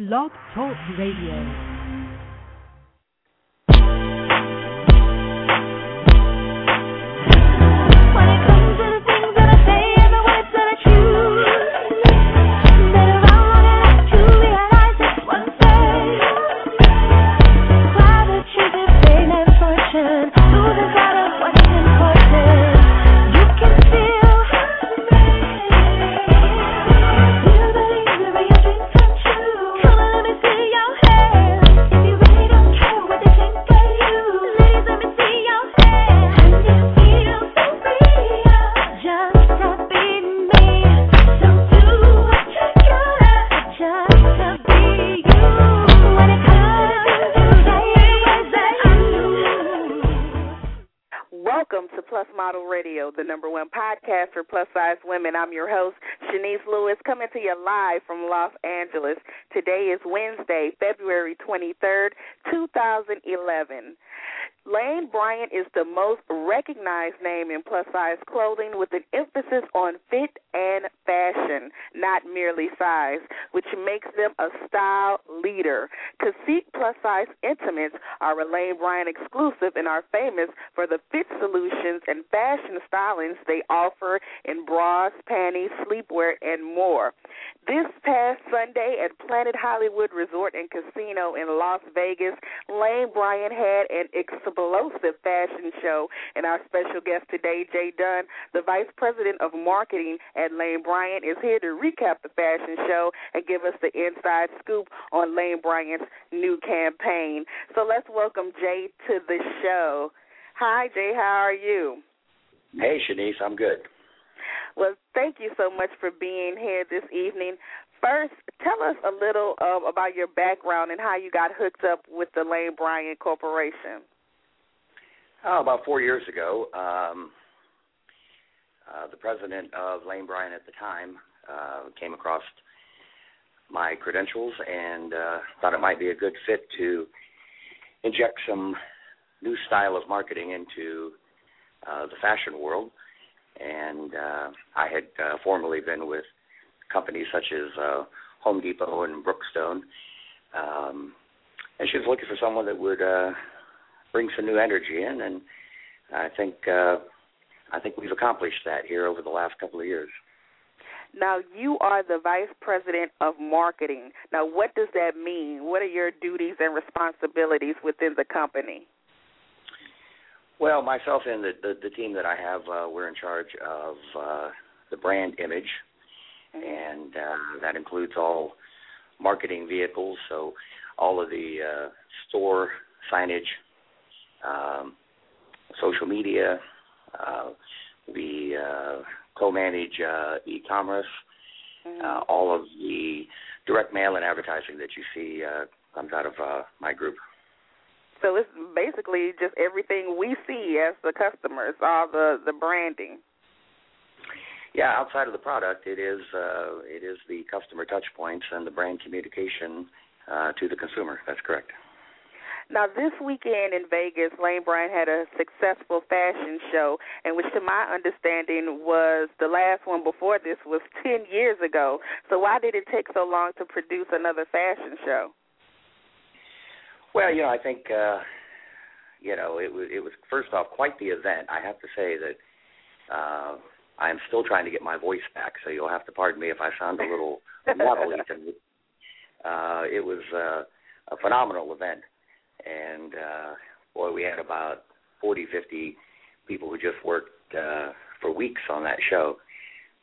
Blog Talk Radio. Podcast for plus size women. I'm your host, Shanice Lewis, coming to you live from Los Angeles. Today is Wednesday, February 23rd, 2011. Lane Bryant is the most recognized name in plus size clothing with an emphasis on fit and fashion, not merely size, which makes them a style leader. Cacique plus size intimates are a Lane Bryant exclusive and are famous for the fit solutions and fashion stylings they offer in bras, panties, sleepwear, and more. This past Sunday at Planet Hollywood Resort and Casino in Las Vegas, Lane Bryant had an explosive fashion show, and our special guest today, Jay Dunn, the Vice President of Marketing at Lane Bryant, is here to recap the fashion show and give us the inside scoop on Lane Bryant's new campaign. So let's welcome Jay to the show. Hi, Jay. How are you? Hey, Shanice, I'm good. Well, thank you so much for being here this evening. First, tell us a little um, about your background and how you got hooked up with the Lane Bryant Corporation. Oh, about four years ago, um, uh, the president of Lane Bryant at the time uh, came across my credentials and uh, thought it might be a good fit to inject some new style of marketing into uh, the fashion world. And uh, I had uh, formerly been with companies such as uh, Home Depot and Brookstone. Um, and she was looking for someone that would uh, bring some new energy in, and I think uh, I think we've accomplished that here over the last couple of years. Now, you are the Vice President of Marketing. Now, what does that mean? What are your duties and responsibilities within the company? Well, myself and the the, the team that I have, uh, we're in charge of uh, the brand image, and uh, that includes all marketing vehicles. So, all of the uh, store signage, um, social media. Uh, we uh, co-manage uh, e-commerce. Uh, all of the direct mail and advertising that you see uh, comes out of uh, my group. So it's basically just everything we see as the customers, all the the branding. Yeah, outside of the product, it is uh, it is the customer touch points and the brand communication uh, to the consumer. That's correct. Now, this weekend in Vegas, Lane Bryant had a successful fashion show, and which, to my understanding, was the last one before this was 10 years ago. So, why did it take so long to produce another fashion show? Well, you know, I think uh, you know it was it was first off quite the event. I have to say that uh, I'm still trying to get my voice back, so you'll have to pardon me if I sound a little muddled. uh, it was uh, a phenomenal event, and uh, boy, we had about 40, 50 people who just worked uh, for weeks on that show.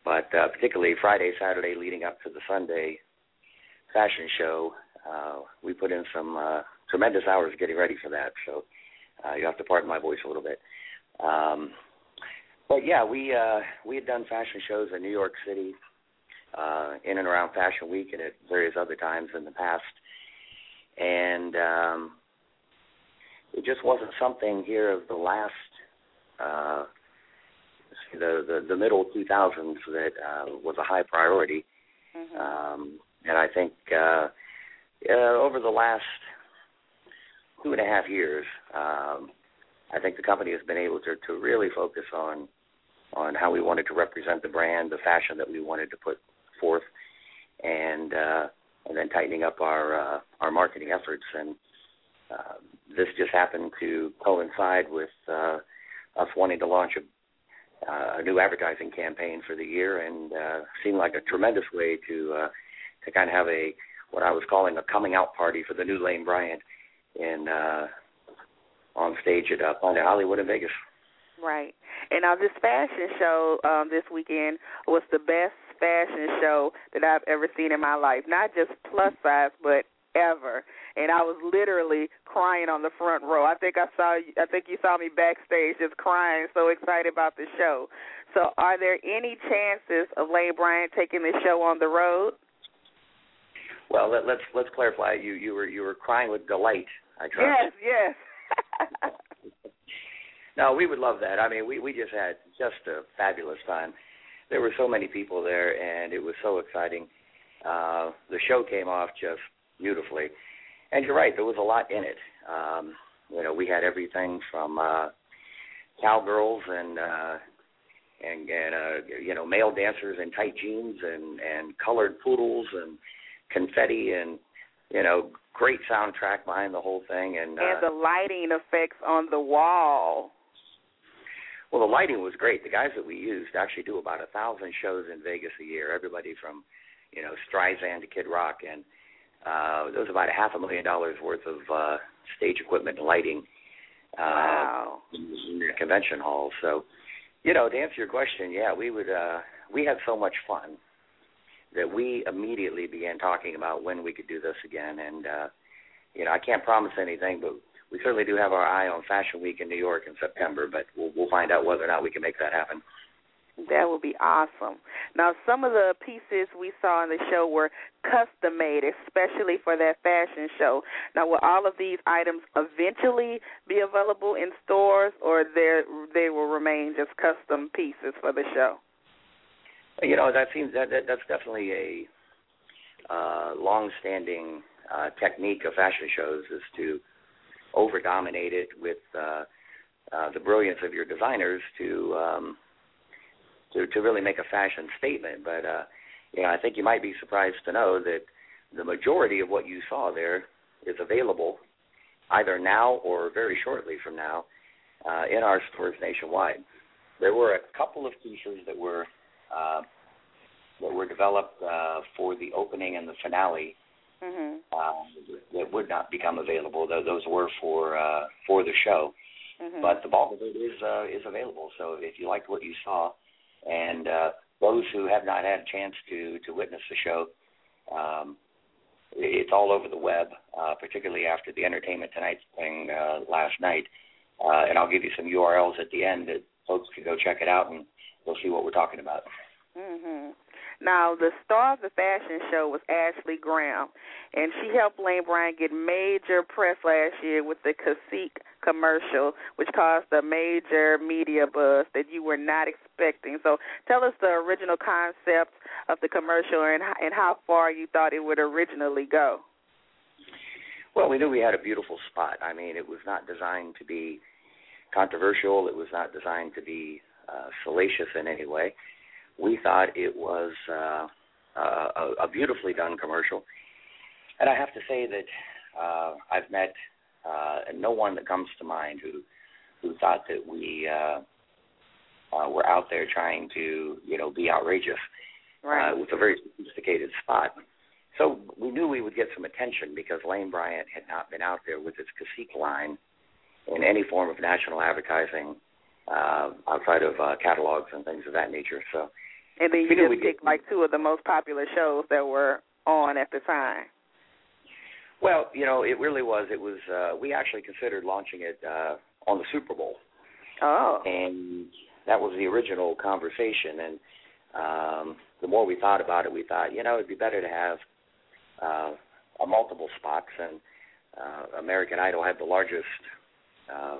But uh, particularly Friday, Saturday, leading up to the Sunday fashion show, uh, we put in some uh, tremendous hours getting ready for that. So uh, you have to pardon my voice a little bit. Um, but yeah, we uh, we had done fashion shows in New York City, uh, in and around Fashion Week, and at various other times in the past, and um, it just wasn't something here of the last uh, the, the the middle 2000s that uh, was a high priority, Mm-hmm. um, and I think uh, uh, over the last two and a half years, um, I think the company has been able to to really focus on on how we wanted to represent the brand, the fashion that we wanted to put forth, and uh, and then tightening up our uh, our marketing efforts. And uh, this just happened to coincide with uh, us wanting to launch a, uh, a new advertising campaign for the year, and uh, seemed like a tremendous way to uh, to kind of have a what I was calling a coming out party for the new Lane Bryant in uh, on stage at uh, Planet Hollywood in Vegas. Right. And now this fashion show um this weekend was the best fashion show that I've ever seen in my life. Not just plus size, but ever. And I was literally crying on the front row. I think I saw I think you saw me backstage just crying, so excited about the show. So are there any chances of Lane Bryant taking the show on the road? Well, let, let's let's clarify. You you were you were crying with delight. I trust. Yes, yes. No, we would love that. I mean, we we just had just a fabulous time. There were so many people there, and it was so exciting. Uh, the show came off just beautifully, and you're right. There was a lot in it. Um, you know, we had everything from uh, cowgirls and uh, and and uh, you know male dancers in tight jeans and and colored poodles and confetti and you know great soundtrack behind the whole thing and uh, and the lighting effects on the wall. Well, the lighting was great. The guys that we used actually do about a thousand shows in Vegas a year. Everybody from, you know, Streisand to Kid Rock, and uh, there was about a half a million dollars worth of uh, stage equipment and lighting uh, Wow. in, the convention hall. So, you know, to answer your question, yeah, we would. uh We had so much fun that we immediately began talking about when we could do this again. And uh, you know, I can't promise anything, but we certainly do have our eye on Fashion Week in New York in September. But we'll, we'll find out whether or not we can make that happen. That would be awesome. Now, some of the pieces we saw in the show were custom made, especially for that fashion show. Now, will all of these items eventually be available in stores, or they they will remain just custom pieces for the show? You know, that seems that, that that's definitely a uh, long-standing uh, technique of fashion shows is to over dominate it with uh, uh, the brilliance of your designers to um, to to really make a fashion statement. But uh, you know, I think you might be surprised to know that the majority of what you saw there is available either now or very shortly from now uh, in our stores nationwide. There were a couple of pieces that were uh, that were developed uh, for the opening and the finale Mhm. um, that would not become available. Tho- Those were for uh, for the show, Mhm. but the bulk of it is uh, is available. So if you liked what you saw, and uh, those who have not had a chance to to witness the show, um, it's all over the web, uh, particularly after the Entertainment Tonight thing uh, last night. Uh, and I'll give you some URLs at the end that folks can go check it out, and they'll see what we're talking about. Mhm. Now, the star of the fashion show was Ashley Graham, and she helped Lane Bryant get major press last year with the Cacique commercial, which caused a major media buzz that you were not expecting. So, tell us the original concept of the commercial and and how far you thought it would originally go. Well, we knew we had a beautiful spot. I mean, it was not designed to be controversial. It was not designed to be uh, salacious in any way. We thought it was uh, a, a beautifully done commercial, and I have to say that uh, I've met uh, no one that comes to mind who who thought that we uh, uh, were out there trying to, you know, be outrageous Right. uh, with a very sophisticated spot. So we knew we would get some attention because Lane Bryant had not been out there with its Cacique line in any form of national advertising uh, outside of uh, catalogs and things of that nature. So and then you just we'd picked like two of the most popular shows that were on at the time. Well, you know, it really was. It was. Uh, we actually considered launching it uh, on the Super Bowl, Oh. and that was the original conversation. And um, the more we thought about it, we thought, you know, it'd be better to have uh, a multiple spots. And uh, American Idol had the largest uh,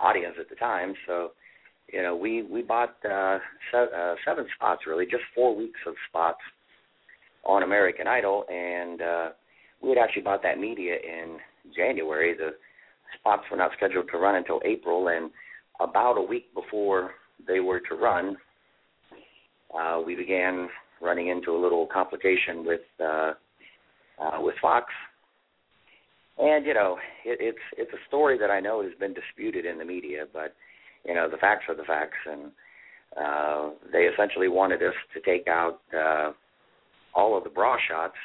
audience at the time, so you know, we we bought uh, se- uh, seven spots, really, just four weeks of spots on American Idol, and uh, we had actually bought that media in January. The spots were not scheduled to run until April, and about a week before they were to run, uh, we began running into a little complication with uh, uh, with Fox. And you know, it, it's it's a story that I know has been disputed in the media, but you know, the facts are the facts, and uh, they essentially wanted us to take out uh, all of the bra shots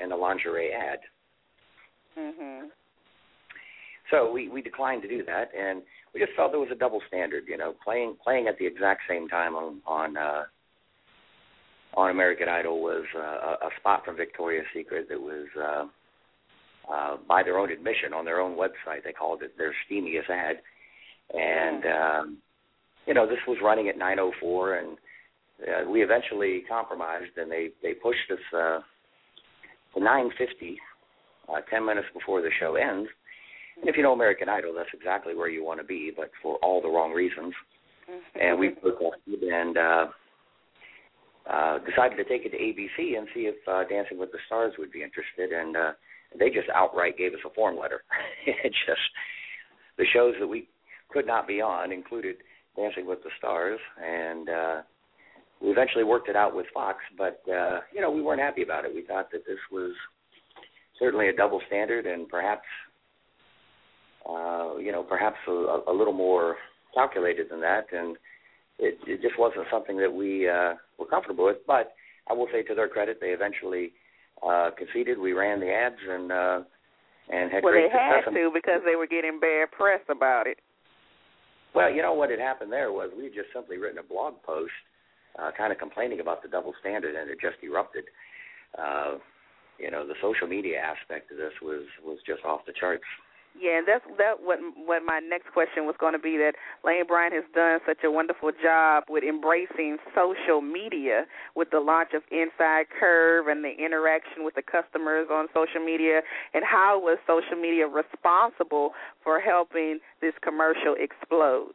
in the lingerie ad. Mhm. So we we declined to do that, and we just felt there was a double standard. You know, playing playing at the exact same time on on uh, on American Idol was uh, a, a spot from Victoria's Secret that was. Uh, uh, by their own admission on their own website, they called it their steamiest ad, and um, you know this was running at 9:04, and uh, we eventually compromised, and they they pushed us uh, to 9:50, uh, 10 minutes before the show ends. And if you know American Idol, that's exactly where you want to be, but for all the wrong reasons. And we protested and uh, uh, decided to take it to ABC and see if uh, Dancing with the Stars would be interested, and uh, they just outright gave us a form letter. it just the shows that we could not be on included Dancing with the Stars, and uh, we eventually worked it out with Fox. But uh, you know, we weren't happy about it. We thought that this was certainly a double standard, and perhaps uh, you know, perhaps a, a little more calculated than that, and it, it just wasn't something that we uh, were comfortable with. But I will say, to their credit, they eventually uh, conceded. We ran the ads and uh, and had Well, great they had to because they were getting bad press about it. Well, you know what had happened there was we had just simply written a blog post, uh, kind of complaining about the double standard, and it just erupted. Uh, you know, the social media aspect of this was was just off the charts. Yeah, and that's that. What what my next question was going to be that Lane Bryant has done such a wonderful job with embracing social media with the launch of Inside Curve and the interaction with the customers on social media, and how was social media responsible for helping this commercial explode?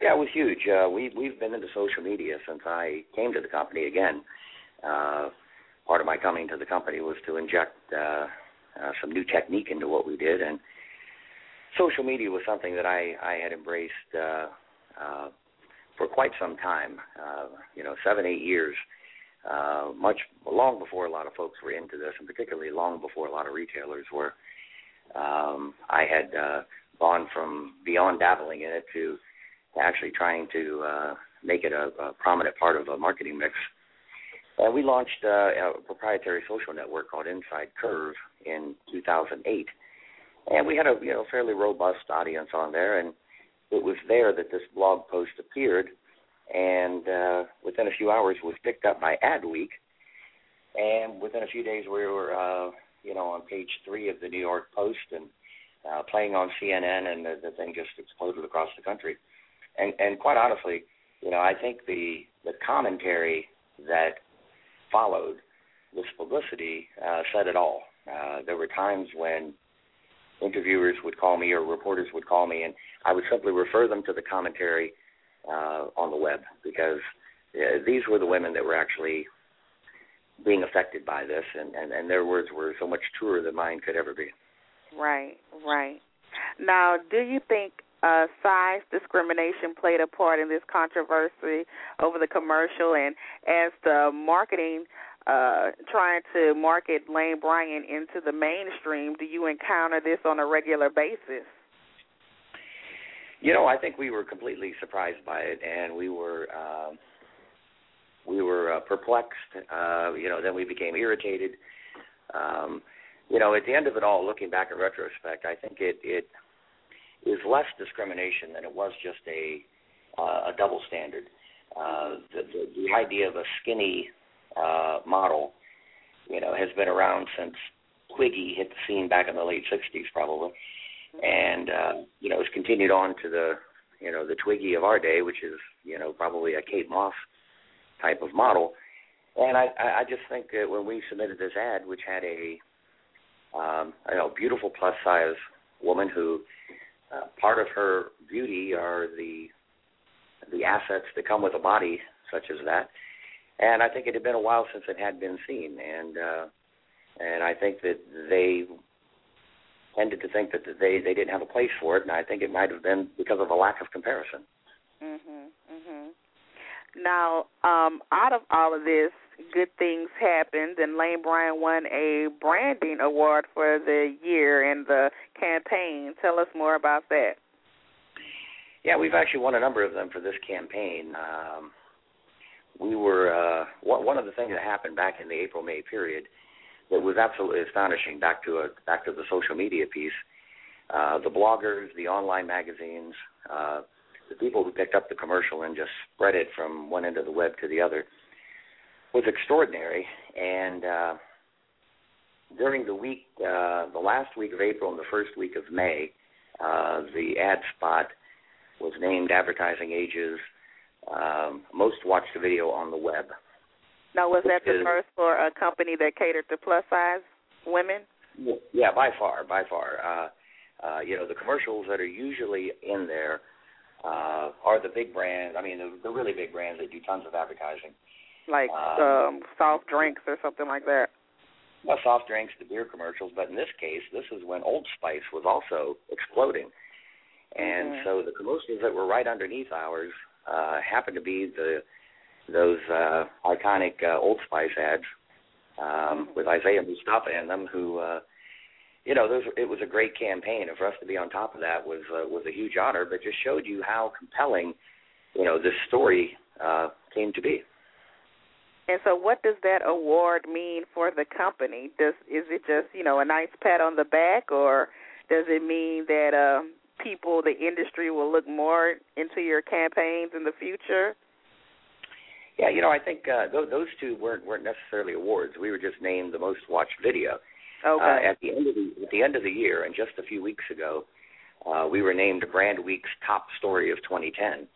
Yeah, it was huge. Uh, we we've been into social media since I came to the company. Again, uh, part of my coming to the company was to inject uh, uh, some new technique into what we did, and social media was something that I I had embraced uh, uh, for quite some time. Uh, you know, seven eight years. Uh, much long before a lot of folks were into this, and particularly long before a lot of retailers were. Um, I had uh, gone from beyond dabbling in it to actually trying to uh, make it a, a prominent part of a marketing mix. And we launched uh, a proprietary social network called Inside Curve in 2008, and we had a you know fairly robust audience on there, and it was there that this blog post appeared, and uh, within a few hours was picked up by Adweek, and within a few days we were uh, you know on page three of the New York Post and uh, playing on CNN, and the, the thing just exploded across the country. And and quite honestly, you know, I think the the commentary that followed this publicity uh, said it all. Uh, there were times when interviewers would call me or reporters would call me, and I would simply refer them to the commentary uh, on the web because uh, these were the women that were actually being affected by this, and, and, and their words were so much truer than mine could ever be. Right, right. Now, do you think uh, size discrimination played a part in this controversy over the commercial, and as the marketing uh, trying to market Lane Bryant into the mainstream, do you encounter this on a regular basis? You know, I think we were completely surprised by it, and we were uh, we were uh, perplexed. Uh, you know, then we became irritated. Um, you know, at the end of it all, looking back in retrospect, I think it it is less discrimination than it was just a uh, a double standard. Uh, the, the the idea of a skinny uh, model, you know, has been around since Twiggy hit the scene back in the late '60s, probably, and uh, you know, it's continued on to the you know the Twiggy of our day, which is you know probably a Kate Moss type of model. And I, I just think that when we submitted this ad, which had a um, you know beautiful plus size woman who uh, part of her beauty are the the assets that come with a body such as that. And I think it had been a while since it had been seen, and uh, and I think that they tended to think that they they didn't have a place for it, and I think it might have been because of a lack of comparison. Mhm. Mhm. Now, um, out of all of this, good things happened, and Lane Bryant won a branding award for the year in the campaign. Tell us more about that. Yeah, we've actually won a number of them for this campaign. Um, we were uh, one of the things that happened back in the April May period that was absolutely astonishing. Back to a back to the social media piece, uh, the bloggers, the online magazines, uh, the people who picked up the commercial and just spread it from one end of the web to the other was extraordinary. And uh, during the week, uh, the last week of April and the first week of May, uh, the ad spot was named Advertising Age's um, most watched video on the web. Now, was that the first for a company that catered to plus size women? Yeah, by far, by far. Uh, uh, you know, the commercials that are usually in there uh, are the big brands. I mean, the, the really big brands that do tons of advertising. Like Um, um, soft drinks or something like that? Well, soft drinks, the beer commercials, but in this case, this is when Old Spice was also exploding, and Mhm. so the commercials that were right underneath ours uh, happened to be the those uh, iconic uh, Old Spice ads um, Mhm. with Isaiah Mustafa in them, who. Uh, you know, those, it was a great campaign, and for us to be on top of that was uh, was a huge honor. But just showed you how compelling, you know, this story uh, came to be. And so, what does that award mean for the company? Does is it just you know a nice pat on the back, or does it mean that um, people, the industry, will look more into your campaigns in the future? Yeah, you know, I think uh, th- those two weren't weren't necessarily awards. We were just named the most watched video. Okay. Uh, at the end of the at the end of the year, and just a few weeks ago, uh, we were named Brand Week's top story of 2010.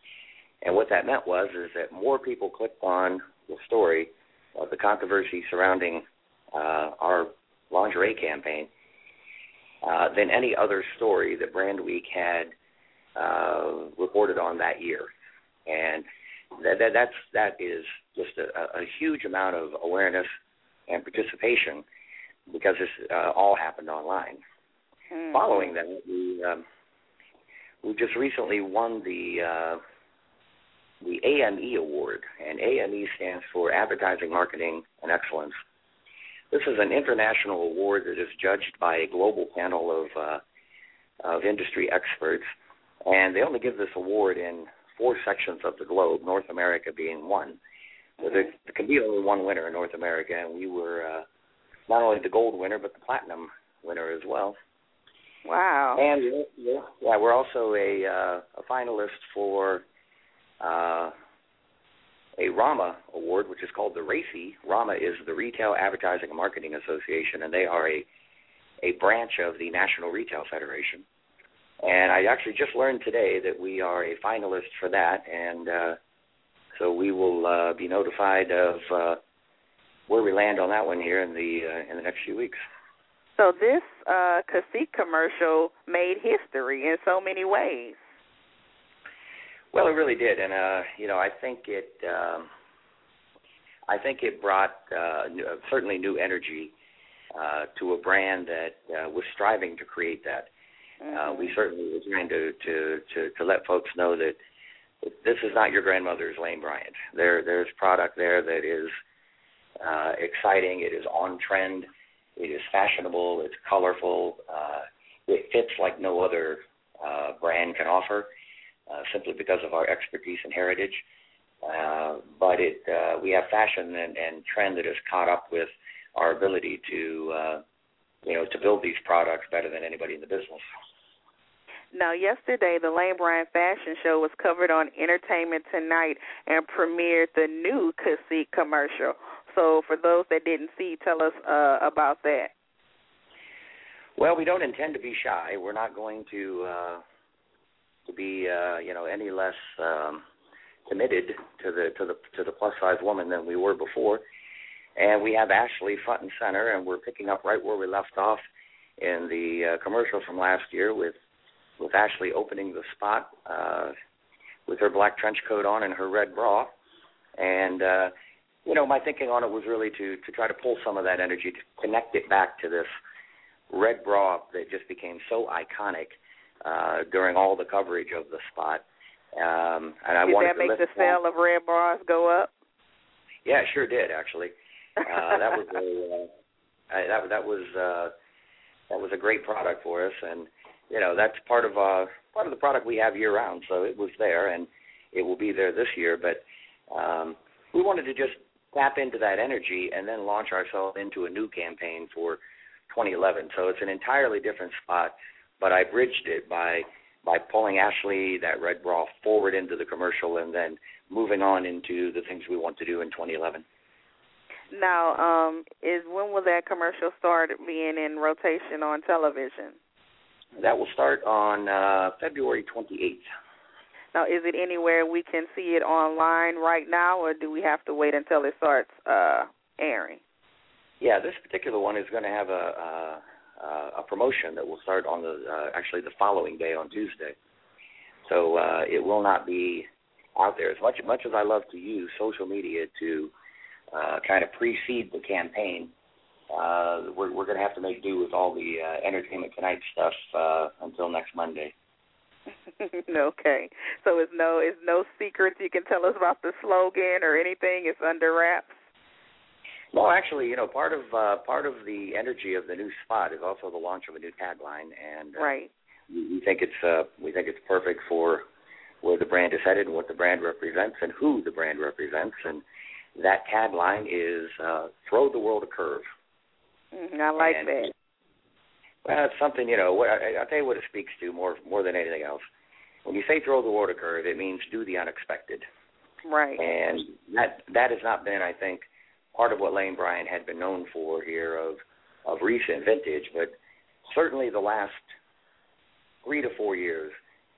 And what that meant was is that more people clicked on story of the controversy surrounding uh, our lingerie campaign uh, than any other story that Brand Week had uh, reported on that year. And that, that that's that is just a, a huge amount of awareness and participation because this uh, all happened online. Mhm. Following that, we um, we just recently won the uh, the AME award, and AME stands for Advertising Marketing and Excellence. This is an international award that is judged by a global panel of uh, of industry experts, and they only give this award in four sections of the globe, North America being one. So there, there can be only one winner in North America, and we were uh, not only the gold winner but the platinum winner as well. Wow. And yeah, yeah, we're also a uh, a finalist for uh, a RAMA award, which is called the RACI. RAMA is the Retail Advertising and Marketing Association, and they are a a branch of the National Retail Federation. And I actually just learned today that we are a finalist for that, and uh, so we will uh, be notified of uh, where we land on that one here in the uh, in the next few weeks. So this uh Cacique commercial made history in so many ways. Well, it really did, and uh, you know, I think it, um, I think it brought uh, new, certainly new energy uh, to a brand that uh, was striving to create that. Uh, we certainly were trying to, to to to let folks know that this is not your grandmother's Lane Bryant. There, there's product there that is uh, exciting. It is on trend. It is fashionable. It's colorful. Uh, it fits like no other uh, brand can offer uh, simply because of our expertise and heritage. Uh, but it uh, we have fashion and, and trend that has caught up with our ability to uh, you know to build these products better than anybody in the business. Now, yesterday, the Lane Bryant Fashion Show was covered on Entertainment Tonight and premiered the new Cacique commercial. So, for those that didn't see, tell us uh, about that. Well, we don't intend to be shy. We're not going to uh, to be uh, you know any less um, committed to the to the to the plus size woman than we were before. And we have Ashley front and center, and we're picking up right where we left off in the uh, commercial from last year with with Ashley opening the spot uh, with her black trench coat on and her red bra. And uh, you know, my thinking on it was really to to try to pull some of that energy to connect it back to this red bra that just became so iconic uh, during all the coverage of the spot. Um, and I Did wanted that to make lift the sale of red bars go up? Yeah, it sure did actually. Uh, that was a uh, that that was uh, that was a great product for us, and you know that's part of uh, part of the product we have year round. So it was there, and it will be there this year. But um, we wanted to just tap into that energy and then launch ourselves into a new campaign for 2011. So it's an entirely different spot, but I bridged it by by pulling Ashley that red bra forward into the commercial and then moving on into the things we want to do in 2011. Now, um, is when will that commercial start being in rotation on television? That will start on uh, February 28th. Now, is it anywhere we can see it online right now, or do we have to wait until it starts uh, airing? Yeah, this particular one is going to have a, a a promotion that will start on the uh, actually the following day on Tuesday. So uh, it will not be out there as much much as I love to use social media to uh, kind of precede the campaign. Uh, we're we're going to have to make do with all the uh, Entertainment Tonight stuff uh, until next Monday. okay. So it's no it's no secrets you can tell us about the slogan or anything. It's under wraps. Well, actually, you know, part of uh, part of the energy of the new spot is also the launch of a new tagline, and uh, Right. we think it's uh, we think it's perfect for where the brand is headed and what the brand represents and who the brand represents, and that tagline is uh, "Throw the world a curve." Mhm, I like And- that. Well, it's something you know. What, I, I'll tell you what it speaks to more more than anything else. When you say "throw the world a curve," it means do the unexpected. Right. and that that has not been, I think, part of what Lane Bryant had been known for here of of recent vintage, but certainly the last three to four years,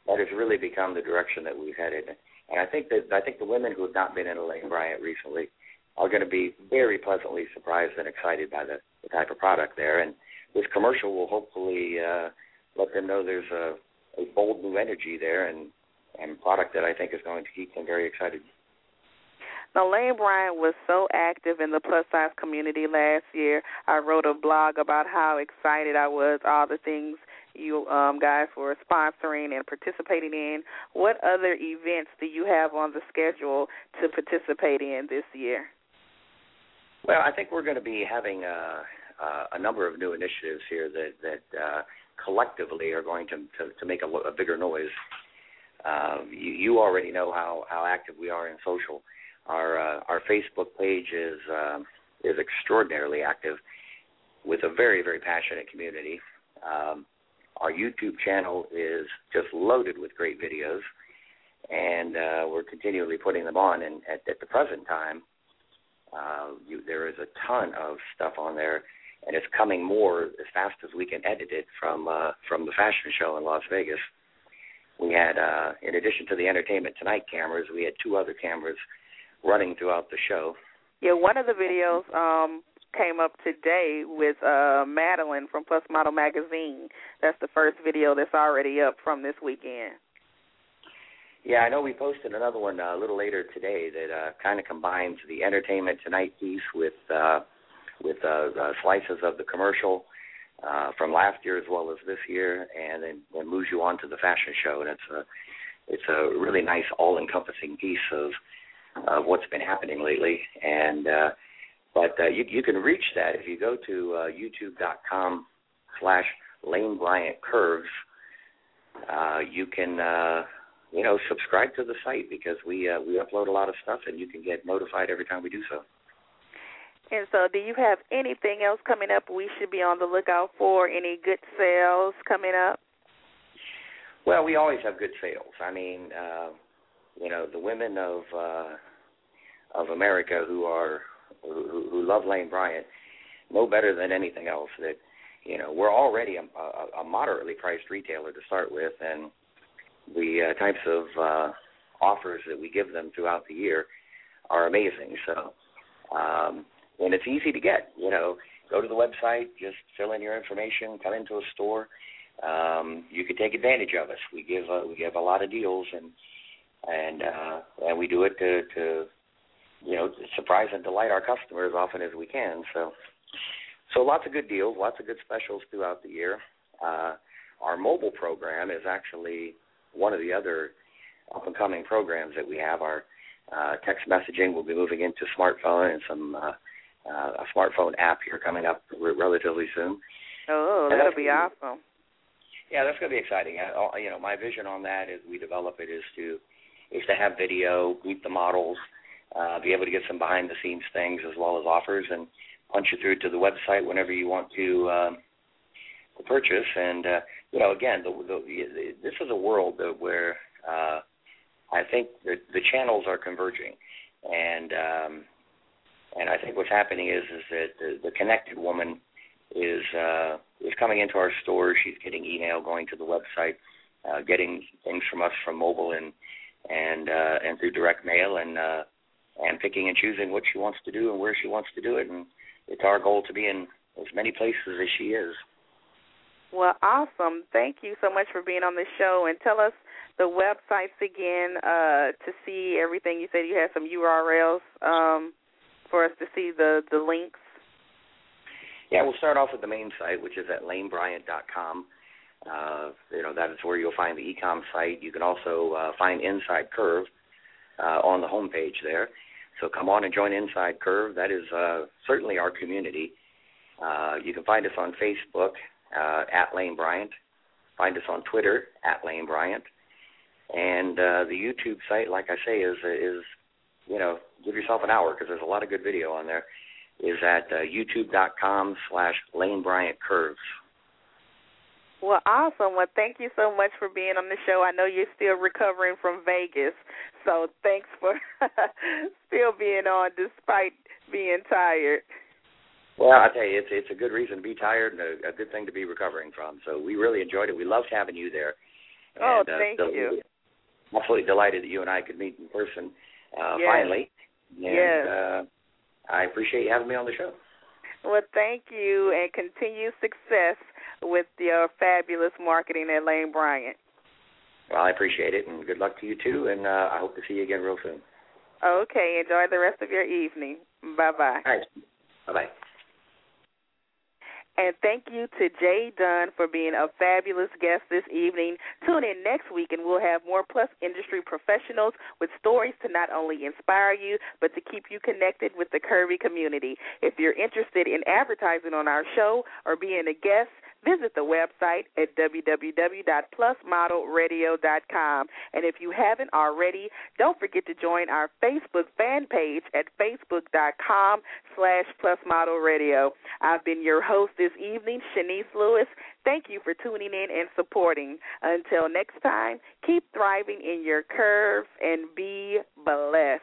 that has really become the direction that we've headed. And I think that I think the women who have not been in a Lane Bryant recently are going to be very pleasantly surprised and excited by the, the type of product there. And this commercial will hopefully uh, let them know there's a, a bold new energy there and and product that I think is going to keep them very excited. Now, Lane Bryant was so active in the plus size community last year. I wrote a blog about how excited I was, all the things you um, guys were sponsoring and participating in. What other events do you have on the schedule to participate in this year? Well, I think we're going to be having a, a number of new initiatives here that that uh, collectively are going to to, to make a, a bigger noise. Uh, you, you already know how how active we are in social. Our uh, our Facebook page is um, is extraordinarily active with a very very passionate community. Um, our YouTube channel is just loaded with great videos, and uh, we're continually putting them on. And at, at the present time, uh, you, there is a ton of stuff on there, and it's coming more as fast as we can edit it from uh, from the fashion show in Las Vegas. We had, uh, in addition to the Entertainment Tonight cameras, we had two other cameras running throughout the show. Yeah, one of the videos um, came up today with uh, Madeline from Plus Model Magazine. That's the first video that's already up from this weekend. Yeah, I know we posted another one uh, a little later today that uh, kind of combines the Entertainment Tonight piece with uh, with uh, slices of the commercial uh, from last year as well as this year, and then, moves you on to the fashion show. And it's a it's a really nice, all-encompassing piece of of what's been happening lately. And uh, but uh, you you can reach that if you go to uh, YouTube.com slash Lane Bryant Curves. Uh, you can uh, you know subscribe to the site because we uh, we upload a lot of stuff and you can get notified every time we do so. And so, do you have anything else coming up we should be on the lookout for? Any good sales coming up? Well, we always have good sales. I mean, uh, you know, the women of uh, of America who are who, who love Lane Bryant know better than anything else that you know we're already a, a, moderately priced retailer to start with, and the uh, types of uh, offers that we give them throughout the year are amazing. So, um, and it's easy to get. You know, go to the website, just fill in your information, come into a store. Um, you can take advantage of us. We give uh, we give a lot of deals, and and uh, and we do it to, to you know surprise and delight our customers as often as we can. So so lots of good deals, lots of good specials throughout the year. Uh, our mobile program is actually one of the other up and coming programs that we have. Our uh, text messaging will be moving into smartphone and some uh, uh, a smartphone app here coming up re- relatively soon. Oh, And that'll be awesome. Yeah, that's going to be exciting. I, I- you know, my vision on that as we develop it is to is to have video, meet the models, uh, be able to get some behind the scenes things as well as offers, and punch you through to the website whenever you want to to purchase. And uh, you know, again, the, the, this is a world that where uh, I think the, the channels are converging, and um, and I think what's happening is is that the, the connected woman is uh, is coming into our store. She's getting email, going to the website, uh, getting things from us from mobile and and uh, and through direct mail, and uh, and picking and choosing what she wants to do and where she wants to do it. And it's our goal to be in as many places as she is. Well, awesome. Thank you so much for being on the show and tell us the websites again uh, to see everything. You said you had some URLs um, for us to see the the links. Yeah, we'll start off with the main site, which is at lanebryant.com. Uh, you know, that is where you'll find the ecom site. You can also uh, find Inside Curve uh, on the homepage there. So come on and join Inside Curve. That is uh, certainly our community. Uh, you can find us on Facebook uh, at Lane Bryant. Find us on Twitter at Lane Bryant. And uh, the YouTube site, like I say, is is you know give yourself an hour because there's a lot of good video on there. Is at uh, youtube.com slash Lane Bryant Curves. Well, awesome. Well, thank you so much for being on the show. I know you're still recovering from Vegas, so thanks for still being on despite being tired. Well, I tell you, it's it's a good reason to be tired and a, a good thing to be recovering from. So we really enjoyed it. We loved having you there. Oh, And, uh, thank so you. Absolutely delighted that you and I could meet in person uh, Yes. finally. And Yes. uh, I appreciate you having me on the show. Well, thank you and continued success with your fabulous marketing at Lane Bryant. Well, I appreciate it, and good luck to you too. And uh, I hope to see you again real soon. Okay, enjoy the rest of your evening. Bye bye. All right. Bye bye. And thank you to Jay Dunn for being a fabulous guest this evening. Tune in next week and we'll have more Plus industry professionals with stories to not only inspire you, but to keep you connected with the Curvy community. If you're interested in advertising on our show or being a guest, visit the website at www.plusmodelradio.com. And if you haven't already, don't forget to join our Facebook fan page at facebook.com slash plusmodelradio. I've been your host this evening, Shanice Lewis. Thank you for tuning in and supporting. Until next time, keep thriving in your curves and be blessed.